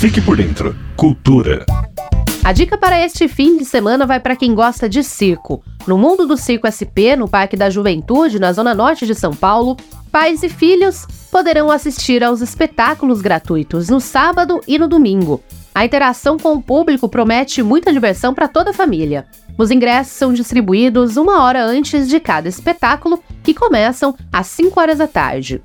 Fique por dentro. Cultura. A dica para este fim de semana vai para quem gosta de circo. No mundo do Circo SP, no Parque da Juventude, na zona norte de São Paulo, pais e filhos poderão assistir aos espetáculos gratuitos no sábado e no domingo. A interação com o público promete muita diversão para toda a família. Os ingressos são distribuídos uma hora antes de cada espetáculo, que começam às 5 horas da tarde.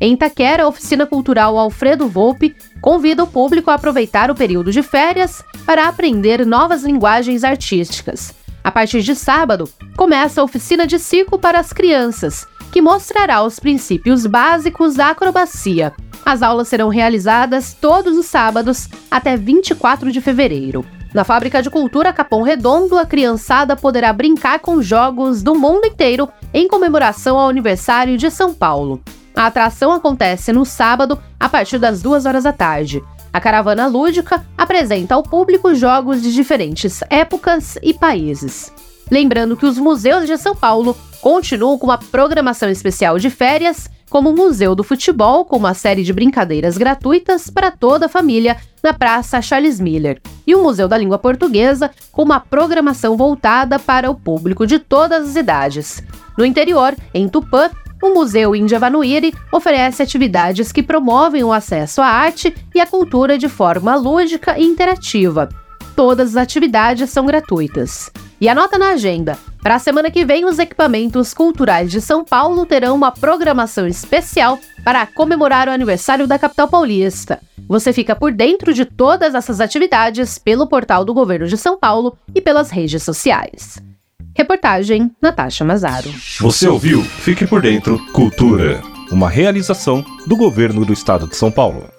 Em Itaquera, a Oficina Cultural Alfredo Volpe convida o público a aproveitar o período de férias para aprender novas linguagens artísticas. A partir de sábado, começa a oficina de circo para as crianças, que mostrará os princípios básicos da acrobacia. As aulas serão realizadas todos os sábados até 24 de fevereiro. Na Fábrica de Cultura Capão Redondo, a criançada poderá brincar com jogos do mundo inteiro em comemoração ao aniversário de São Paulo. A atração acontece no sábado, a partir das duas horas da tarde. A caravana lúdica apresenta ao público jogos de diferentes épocas e países. Lembrando que os museus de São Paulo continuam com uma programação especial de férias, como o Museu do Futebol, com uma série de brincadeiras gratuitas para toda a família na Praça Charles Miller, e o Museu da Língua Portuguesa, com uma programação voltada para o público de todas as idades. No interior, em Tupã, o Museu Índia Vanuiri oferece atividades que promovem o acesso à arte e à cultura de forma lúdica e interativa. Todas as atividades são gratuitas. E anota na agenda: para a semana que vem, os equipamentos culturais de São Paulo terão uma programação especial para comemorar o aniversário da capital paulista. Você fica por dentro de todas essas atividades pelo portal do Governo de São Paulo e pelas redes sociais. Reportagem Natasha Mazaro. Você ouviu? Fique por dentro. Cultura. Uma realização do Governo do Estado de São Paulo.